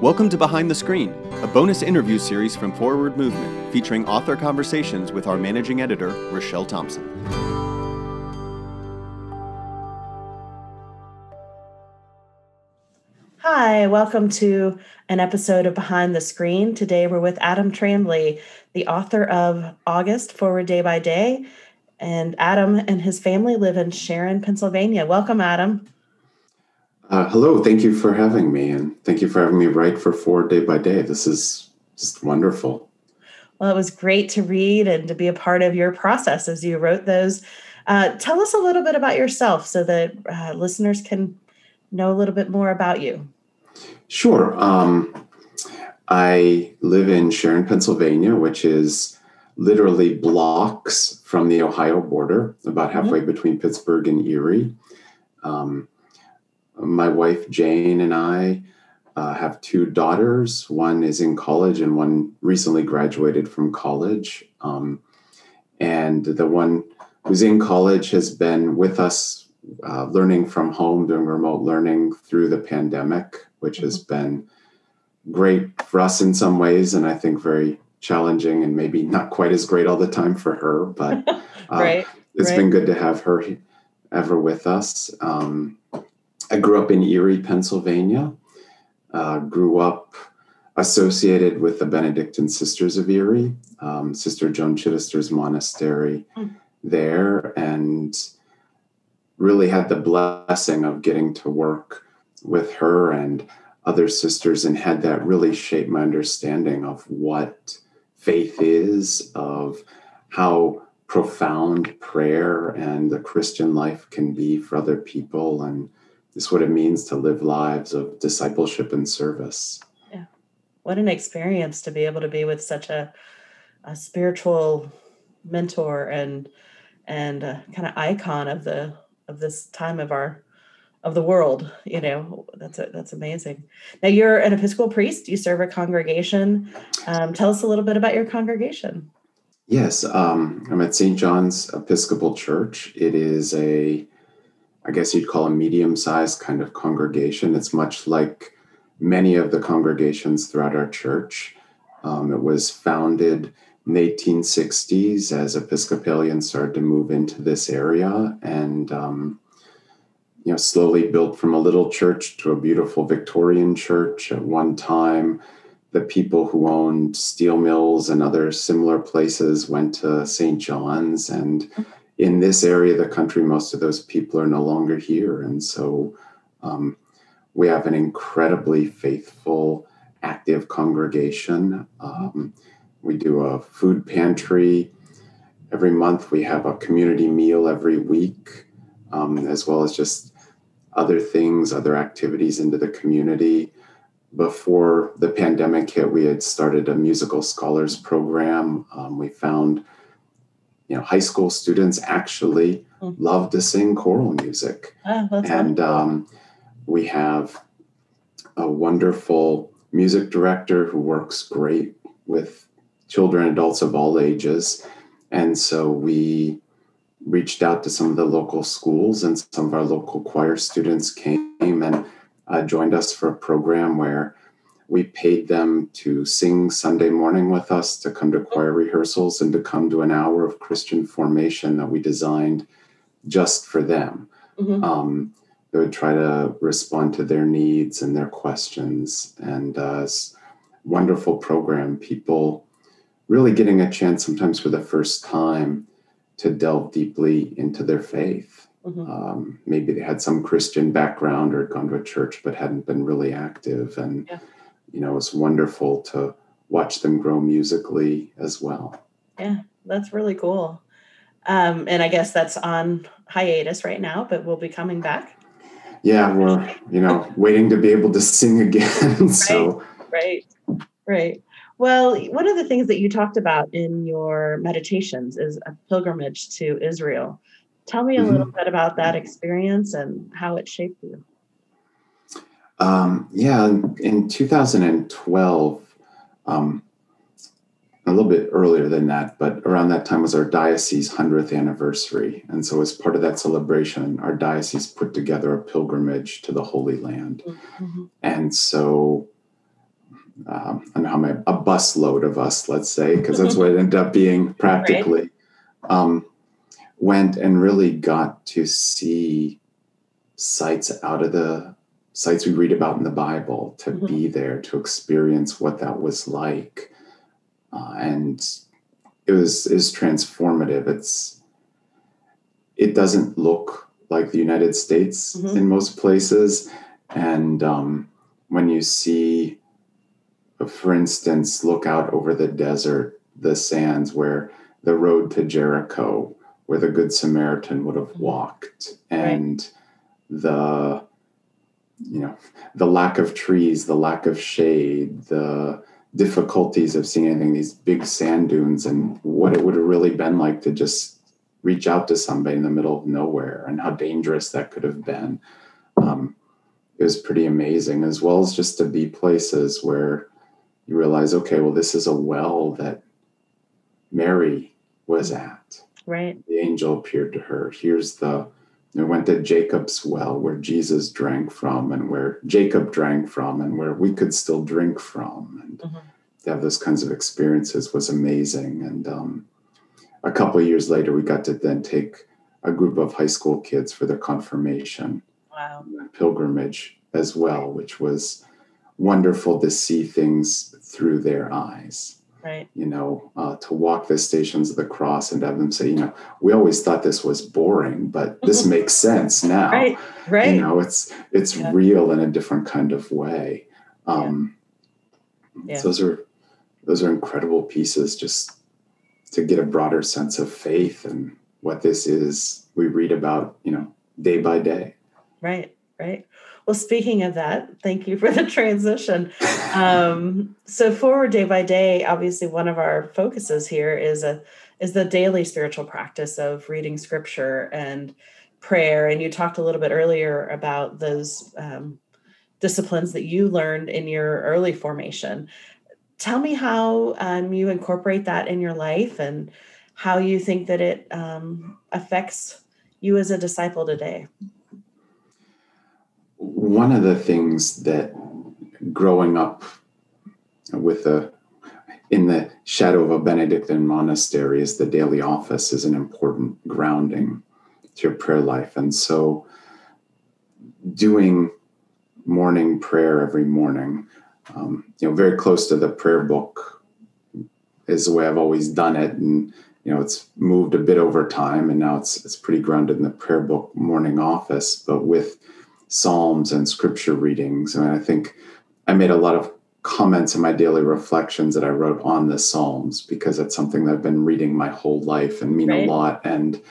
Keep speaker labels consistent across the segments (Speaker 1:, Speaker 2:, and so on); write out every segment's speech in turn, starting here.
Speaker 1: Welcome to Behind the Screen, a bonus interview series from Forward Movement featuring author conversations with our managing editor, Rochelle Thompson.
Speaker 2: Hi, welcome to an episode of Behind the Screen. Today we're with Adam Trambley, the author of August Forward Day by Day. And Adam and his family live in Sharon, Pennsylvania. Welcome, Adam.
Speaker 3: Uh, hello, thank you for having me, and thank you for having me write for Forward Day by Day. This is just wonderful.
Speaker 2: Well, it was great to read and to be a part of your process as you wrote those. Uh, tell us a little bit about yourself so that uh, listeners can know a little bit more about you.
Speaker 3: Sure. Um, I live in Sharon, Pennsylvania, which is literally blocks from the Ohio border, about halfway mm-hmm. between Pittsburgh and Erie. Um, my wife Jane and I uh, have two daughters. One is in college, and one recently graduated from college. Um, and the one who's in college has been with us, uh, learning from home, doing remote learning through the pandemic, which mm-hmm. has been great for us in some ways, and I think very challenging and maybe not quite as great all the time for her. But uh, right, it's right. been good to have her ever with us. Um, I grew up in Erie, Pennsylvania. Uh, grew up associated with the Benedictine Sisters of Erie, um, Sister Joan Chittister's monastery mm. there, and really had the blessing of getting to work with her and other sisters and had that really shape my understanding of what faith is, of how profound prayer and the Christian life can be for other people and is what it means to live lives of discipleship and service.
Speaker 2: Yeah. What an experience to be able to be with such a, a spiritual mentor and and kind of icon of the of this time of our of the world you know. That's a, that's amazing. Now you're an episcopal priest. You serve a congregation. Um, tell us a little bit about your congregation.
Speaker 3: Yes um, i'm at st john's episcopal church. It is a I guess you'd call a medium sized kind of congregation. It's much like many of the congregations throughout our church. Um, it was founded in the 1860s as Episcopalians started to move into this area and, um, you know, slowly built from a little church to a beautiful Victorian church. At one time, the people who owned steel mills and other similar places went to St. John's and in this area of the country, most of those people are no longer here. And so um, we have an incredibly faithful, active congregation. Um, we do a food pantry every month. We have a community meal every week, um, as well as just other things, other activities into the community. Before the pandemic hit, we had started a musical scholars program. Um, we found you know, high school students actually mm. love to sing choral music.
Speaker 2: Oh,
Speaker 3: and um, we have a wonderful music director who works great with children adults of all ages. And so we reached out to some of the local schools, and some of our local choir students came and uh, joined us for a program where we paid them to sing Sunday morning with us, to come to choir rehearsals, and to come to an hour of Christian formation that we designed just for them. Mm-hmm. Um, they would try to respond to their needs and their questions. And uh, wonderful program. People really getting a chance, sometimes for the first time, to delve deeply into their faith. Mm-hmm. Um, maybe they had some Christian background or had gone to a church but hadn't been really active. And yeah you know, it's wonderful to watch them grow musically as well.
Speaker 2: Yeah, that's really cool. Um, and I guess that's on hiatus right now, but we'll be coming back.
Speaker 3: Yeah, we're you know waiting to be able to sing again. so
Speaker 2: right, right, right. Well, one of the things that you talked about in your meditations is a pilgrimage to Israel. Tell me a mm-hmm. little bit about that experience and how it shaped you.
Speaker 3: Um, yeah, in 2012, um, a little bit earlier than that, but around that time was our diocese 100th anniversary. And so, as part of that celebration, our diocese put together a pilgrimage to the Holy Land. Mm-hmm. And so, um, I don't know how many, a bus load of us, let's say, because that's what it ended up being practically, right. um, went and really got to see sites out of the sites we read about in the Bible, to mm-hmm. be there, to experience what that was like. Uh, and it was is transformative. It's it doesn't look like the United States mm-hmm. in most places, and um, when you see, for instance, look out over the desert, the sands where the road to Jericho, where the Good Samaritan would have mm-hmm. walked, and right. the you know the lack of trees, the lack of shade, the difficulties of seeing anything, these big sand dunes, and what it would have really been like to just reach out to somebody in the middle of nowhere and how dangerous that could have been. Um, it was pretty amazing, as well as just to be places where you realize, okay, well, this is a well that Mary was at.
Speaker 2: Right.
Speaker 3: The angel appeared to her. Here's the we went to Jacob's well where Jesus drank from and where Jacob drank from and where we could still drink from. And mm-hmm. to have those kinds of experiences was amazing. And um, a couple years later, we got to then take a group of high school kids for their confirmation
Speaker 2: wow.
Speaker 3: pilgrimage as well, which was wonderful to see things through their eyes
Speaker 2: right
Speaker 3: you know uh, to walk the stations of the cross and have them say you know we always thought this was boring but this makes sense now
Speaker 2: right right
Speaker 3: you know it's it's yeah. real in a different kind of way um yeah. Yeah. those are those are incredible pieces just to get a broader sense of faith and what this is we read about you know day by day
Speaker 2: right right well, speaking of that, thank you for the transition. Um, so, forward day by day, obviously, one of our focuses here is a is the daily spiritual practice of reading scripture and prayer. And you talked a little bit earlier about those um, disciplines that you learned in your early formation. Tell me how um, you incorporate that in your life and how you think that it um, affects you as a disciple today
Speaker 3: one of the things that growing up with a in the shadow of a Benedictine monastery is the daily office is an important grounding to your prayer life. And so doing morning prayer every morning, um, you know, very close to the prayer book is the way I've always done it. And, you know, it's moved a bit over time and now it's, it's pretty grounded in the prayer book morning office, but with Psalms and scripture readings. And I think I made a lot of comments in my daily reflections that I wrote on the Psalms because it's something that I've been reading my whole life and mean right. a lot. And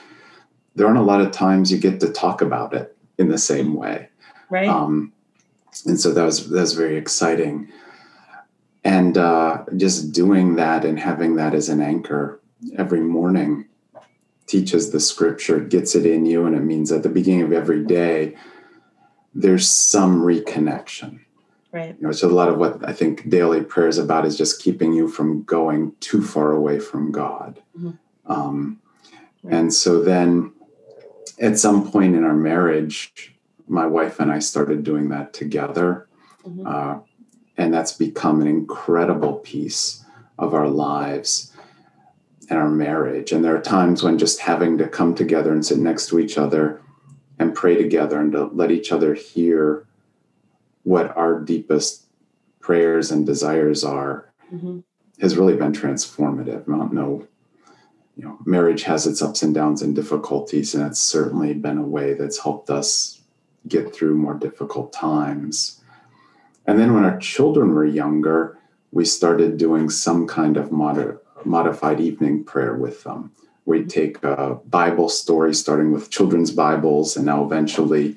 Speaker 3: there aren't a lot of times you get to talk about it in the same way.
Speaker 2: Right. Um,
Speaker 3: and so that was that was very exciting. And uh, just doing that and having that as an anchor every morning teaches the scripture, gets it in you, and it means at the beginning of every day, there's some reconnection.
Speaker 2: Right.
Speaker 3: You know, so a lot of what I think daily prayer is about is just keeping you from going too far away from God. Mm-hmm. Um, right. And so then at some point in our marriage, my wife and I started doing that together. Mm-hmm. Uh, and that's become an incredible piece of our lives and our marriage. And there are times when just having to come together and sit next to each other and pray together and to let each other hear what our deepest prayers and desires are mm-hmm. has really been transformative. I don't know, you know, marriage has its ups and downs and difficulties, and it's certainly been a way that's helped us get through more difficult times. And then when our children were younger, we started doing some kind of mod- modified evening prayer with them we take a Bible story, starting with children's Bibles, and now eventually,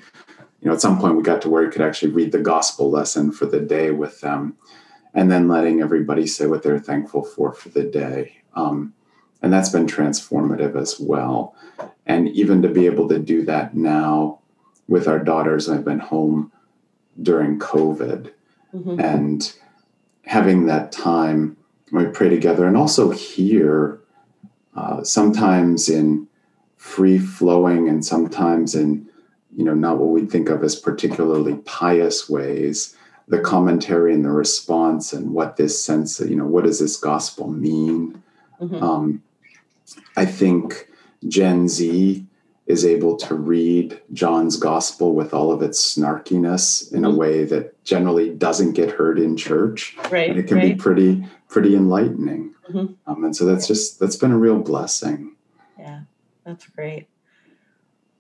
Speaker 3: you know, at some point we got to where we could actually read the gospel lesson for the day with them, and then letting everybody say what they're thankful for for the day. Um, and that's been transformative as well. And even to be able to do that now with our daughters, I've been home during COVID mm-hmm. and having that time when we pray together and also hear uh, sometimes in free flowing and sometimes in you know not what we think of as particularly pious ways the commentary and the response and what this sense of, you know what does this gospel mean
Speaker 2: Mhm.
Speaker 3: um, i think gen z is able to read john's gospel with all of its snarkiness in a
Speaker 2: Mhm.
Speaker 3: way that generally doesn't get heard in church
Speaker 2: right.
Speaker 3: and it can be pretty pretty enlightening
Speaker 2: Mhm.
Speaker 3: um, and so that's just that's been a real blessing
Speaker 2: Yeah, that's great.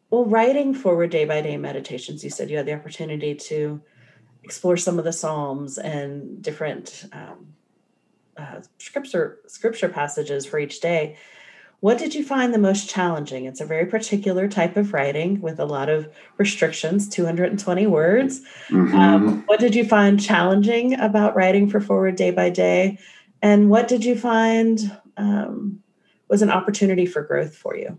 Speaker 2: Well, writing forward day by day meditations, you said you had the opportunity to explore some of the Psalms and different um, uh, scripture scripture passages for each day. What did you find the most challenging? It's a very particular type of writing with a lot of restrictions, 220 words.
Speaker 3: Mhm.
Speaker 2: Um, what did you find challenging about writing for Forward Day by Day? And what did you find um, was an opportunity for growth for you?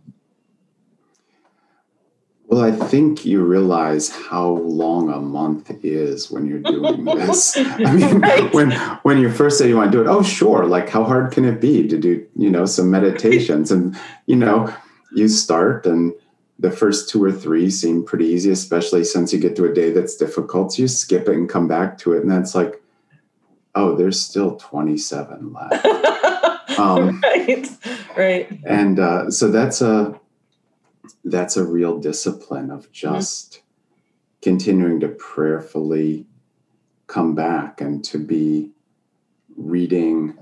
Speaker 3: Well, I think you realize how long a month is when you're doing this. I mean,
Speaker 2: Right.
Speaker 3: when when you first say you want to do it, oh sure, like how hard can it be to do, you know, some meditations and you know, you start and the first two or three seem pretty easy, especially since you get to a day that's difficult. So you skip it and come back to it, and that's like, oh, there's still 27 left. Um,
Speaker 2: right, right.
Speaker 3: and uh, so that's a that's a real discipline of mm-hmm. just continuing to prayerfully come back and to be reading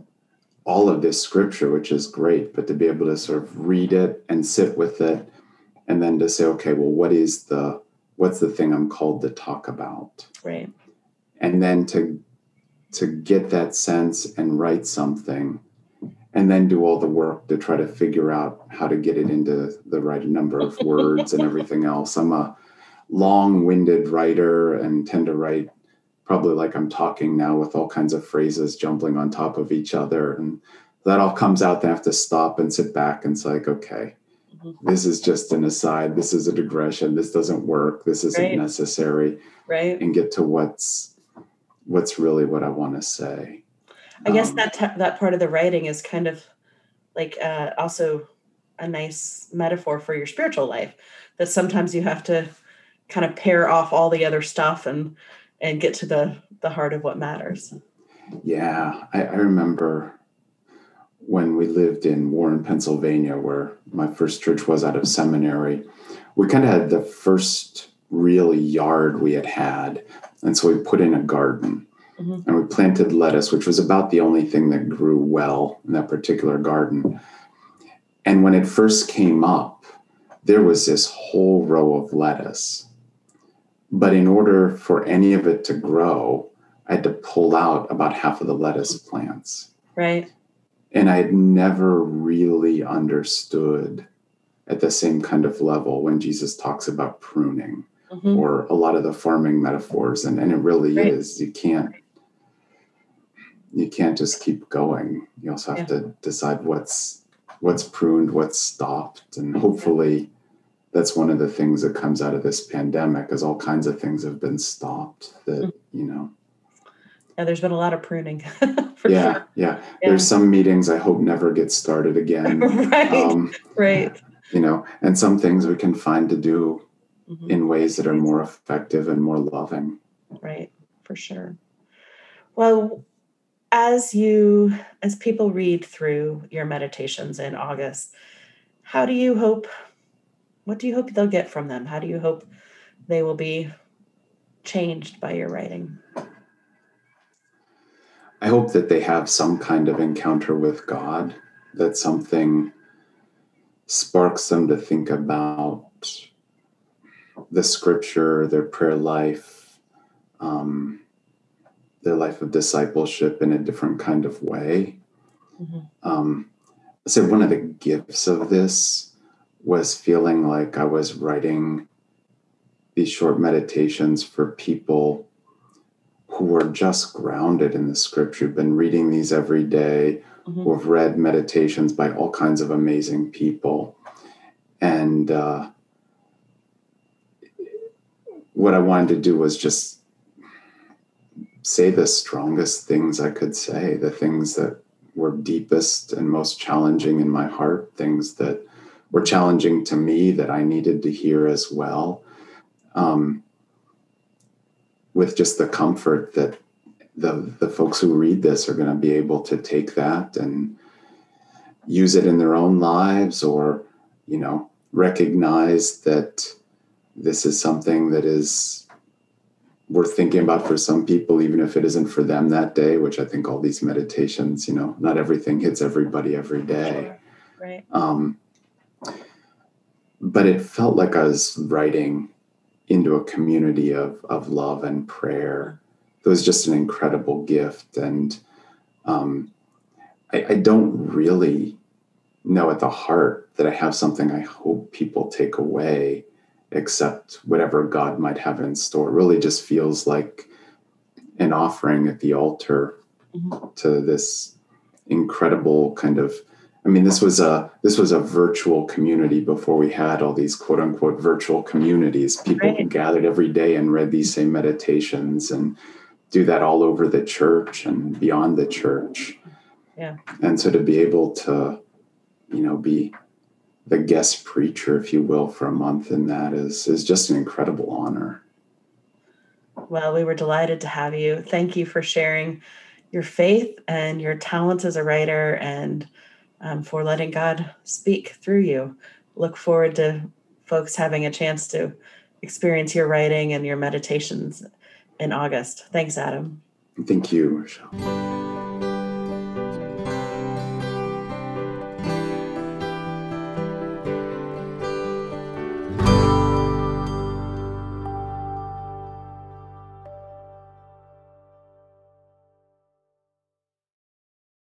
Speaker 3: all of this scripture which is great but to be able to sort of read it and sit with it and then to say okay well what is the what's the thing i'm called to talk about
Speaker 2: Right.
Speaker 3: and then to to get that sense and write something and then do all the work to try to figure out how to get it into the right number of words and everything else i'm a long-winded writer and tend to write probably like i'm talking now with all kinds of phrases jumbling on top of each other and that all comes out then i have to stop and sit back and say like okay
Speaker 2: Mhm.
Speaker 3: this is just an aside this is a digression this doesn't work this isn't
Speaker 2: Right.
Speaker 3: necessary
Speaker 2: Right.
Speaker 3: and get to what's what's really what I want to say.
Speaker 2: I guess
Speaker 3: Um,
Speaker 2: that t- that part of the writing is kind of like uh, also a nice metaphor for your spiritual life. That sometimes you have to kind of pare off all the other stuff and and get to the the heart of what matters.
Speaker 3: yeah, I, I remember when we lived in Warren, Pennsylvania, where my first church was out of seminary. We kind of had the first real yard we had had, and so we put in a garden.
Speaker 2: Mhm.
Speaker 3: And we planted lettuce, which was about the only thing that grew well in that particular garden. And when it first came up, there was this whole row of lettuce. But in order for any of it to grow, I had to pull out about half of the lettuce plants.
Speaker 2: Right.
Speaker 3: And I had never really understood at the same kind of level when Jesus talks about pruning
Speaker 2: Mhm.
Speaker 3: or a lot of the farming metaphors. And, and it really
Speaker 2: Right.
Speaker 3: is. You can't you can't just keep going. You also have
Speaker 2: Yeah.
Speaker 3: to decide what's what's pruned, what's stopped. And hopefully that's one of the things that comes out of this pandemic is all kinds of things have been stopped that,
Speaker 2: Mm-hmm.
Speaker 3: you know,
Speaker 2: Yeah, there's been a lot of pruning
Speaker 3: yeah,
Speaker 2: sure.
Speaker 3: yeah.
Speaker 2: Yeah.
Speaker 3: There's some meetings I hope never get started again.
Speaker 2: right.
Speaker 3: um,
Speaker 2: right.
Speaker 3: you know, and some things we can find to do
Speaker 2: Mhm.
Speaker 3: in ways that are more effective and more loving.
Speaker 2: right for sure well as you as people read through your meditations in august how do you hope what do you hope they'll get from them? How do you hope they will be changed by your writing?
Speaker 3: I hope that they have some kind of encounter with God, that something sparks them to think about the scripture, their prayer life, um, their life of discipleship in a different kind of way.
Speaker 2: Mhm.
Speaker 3: Um, so, one of the gifts of this was feeling like I was writing these short meditations for people who are just grounded in the scripture, been reading these every day,
Speaker 2: Mhm.
Speaker 3: who have read meditations by all kinds of amazing people. And uh, what I wanted to do was just say the strongest things I could say, the things that were deepest and most challenging in my heart, things that were challenging to me that I needed to hear as well. Um, with just the comfort that the the folks who read this are going to be able to take that and use it in their own lives or you know recognize that this is something that is worth thinking about for some people even if it isn't for them that day which i think all these meditations you know not everything hits everybody every day
Speaker 2: Sure. Right.
Speaker 3: um, but it felt like I was writing into a community of, of love and prayer. It was just an incredible gift. And um, I, I don't really know at the heart that I have something I hope people take away, except whatever God might have in store. It really just feels like an offering at the altar
Speaker 2: Mhm.
Speaker 3: to this incredible kind of I mean, this was a this was a virtual community before we had all these quote unquote virtual communities. People
Speaker 2: Right.
Speaker 3: gathered every day and read these same meditations and do that all over the church and beyond the church.
Speaker 2: Yeah.
Speaker 3: And so to be able to, you know, be the guest preacher, if you will, for a month in that is is just an incredible honor.
Speaker 2: Well, we were delighted to have you. Thank you for sharing your faith and your talents as a writer and um, for letting God speak through you. Look forward to folks having a chance to experience your writing and your meditations in August. Thanks, Adam.
Speaker 3: Thank you, Rochelle.